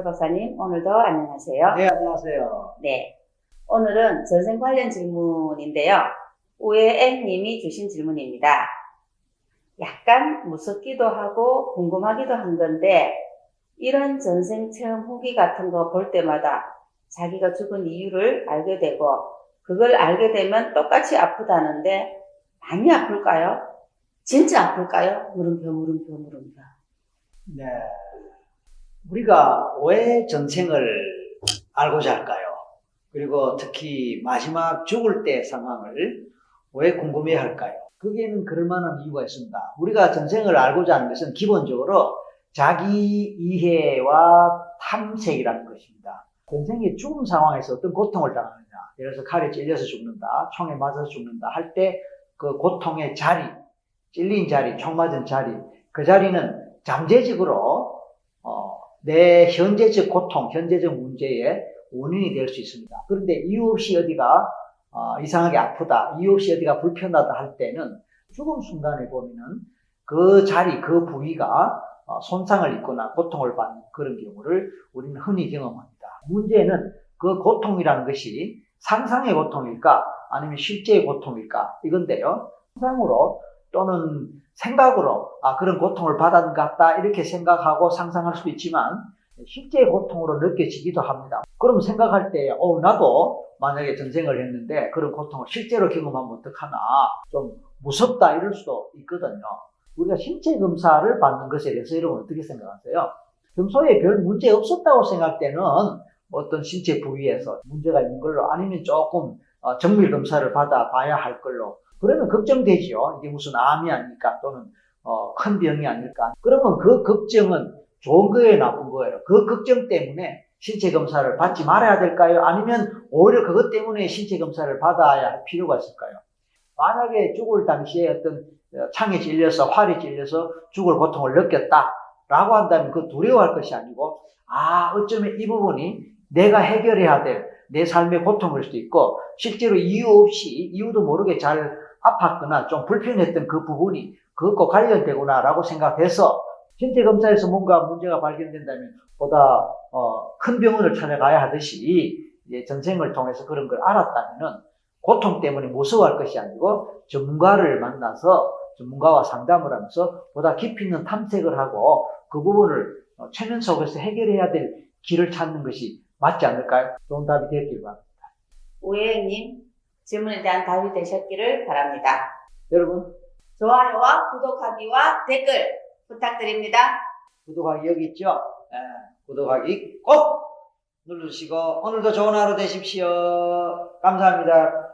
최 박사님, 오늘도 안녕하세요. 네, 안녕하세요. 네. 오늘은 전생 관련 질문인데요. 우에앵님이 주신 질문입니다. 약간 무섭기도 하고 궁금하기도 한 건데, 이런 전생 체험 후기 같은 거 볼 때마다 자기가 죽은 이유를 알게 되고, 그걸 알게 되면 똑같이 아프다는데, 많이 아플까요? 진짜 아플까요? 물음표, 물음표, 물음표. 네. 우리가 왜 전생을 알고자 할까요? 그리고 특히 마지막 죽을 때 상황을 왜 궁금해 할까요? 거기에는 그럴 만한 이유가 있습니다. 우리가 전생을 알고자 하는 것은 기본적으로 자기 이해와 탐색이라는 것입니다. 전생의 죽음 상황에서 어떤 고통을 당하느냐. 예를 들어서 칼에 찔려서 죽는다, 총에 맞아서 죽는다 할 때 그 고통의 자리, 찔린 자리, 총 맞은 자리, 그 자리는 잠재적으로 어, 내 현재적 고통, 현재적 문제의 원인이 될 수 있습니다. 그런데 이유 없이 어디가 어, 이상하게 아프다, 이유 없이 어디가 불편하다 할 때는 죽음 순간에 보면은 그 자리, 그 부위가 어, 손상을 입거나 고통을 받는 그런 경우를 우리는 흔히 경험합니다. 문제는 그 고통이라는 것이 상상의 고통일까 아니면 실제의 고통일까 이건데요. 상상으로 또는 생각으로 아 그런 고통을 받은 것 같다 이렇게 생각하고 상상할 수도 있지만 실제 고통으로 느껴지기도 합니다. 그럼 생각할 때, 어, 나도 만약에 전생을 했는데 그런 고통을 실제로 경험하면 어떡하나, 좀 무섭다 이럴 수도 있거든요. 우리가 신체 검사를 받는 것에 대해서 여러분 어떻게 생각하세요? 평소에 별 문제 없었다고 생각할 때는 어떤 신체 부위에서 문제가 있는 걸로 아니면 조금 어, 정밀 검사를 받아 봐야 할 걸로 그러면 걱정되죠. 이게 무슨 암이 아닐까 또는 어, 큰 병이 아닐까. 그러면 그 걱정은 좋은 거예요, 나쁜 거예요. 그 걱정 때문에 신체 검사를 받지 말아야 될까요? 아니면 오히려 그것 때문에 신체 검사를 받아야 할 필요가 있을까요? 만약에 죽을 당시에 어떤 창에 찔려서 활에 찔려서 죽을 고통을 느꼈다라고 한다면 그 두려워할 것이 아니고 아 어쩌면 이 부분이 내가 해결해야 될 내 삶의 고통일 수도 있고 실제로 이유 없이 이유도 모르게 잘 아팠거나 좀 불편했던 그 부분이 그것과 관련되구나라고 생각해서 신체 검사에서 뭔가 문제가 발견된다면 보다 어, 큰 병원을 찾아가야 하듯이 전생을 통해서 그런 걸 알았다면은 고통 때문에 무서워할 것이 아니고 전문가를 만나서 전문가와 상담을 하면서 보다 깊이 있는 탐색을 하고 그 부분을 어, 최면 속에서 해결해야 될 길을 찾는 것이 맞지 않을까요? 좋은 답이 되었길 바랍니다. 우혜님 질문에 대한 답이 되셨기를 바랍니다. 여러분 좋아요와 구독하기와 댓글 부탁드립니다. 구독하기 여기 있죠? 예, 구독하기 꼭 눌러주시고 오늘도 좋은 하루 되십시오. 감사합니다.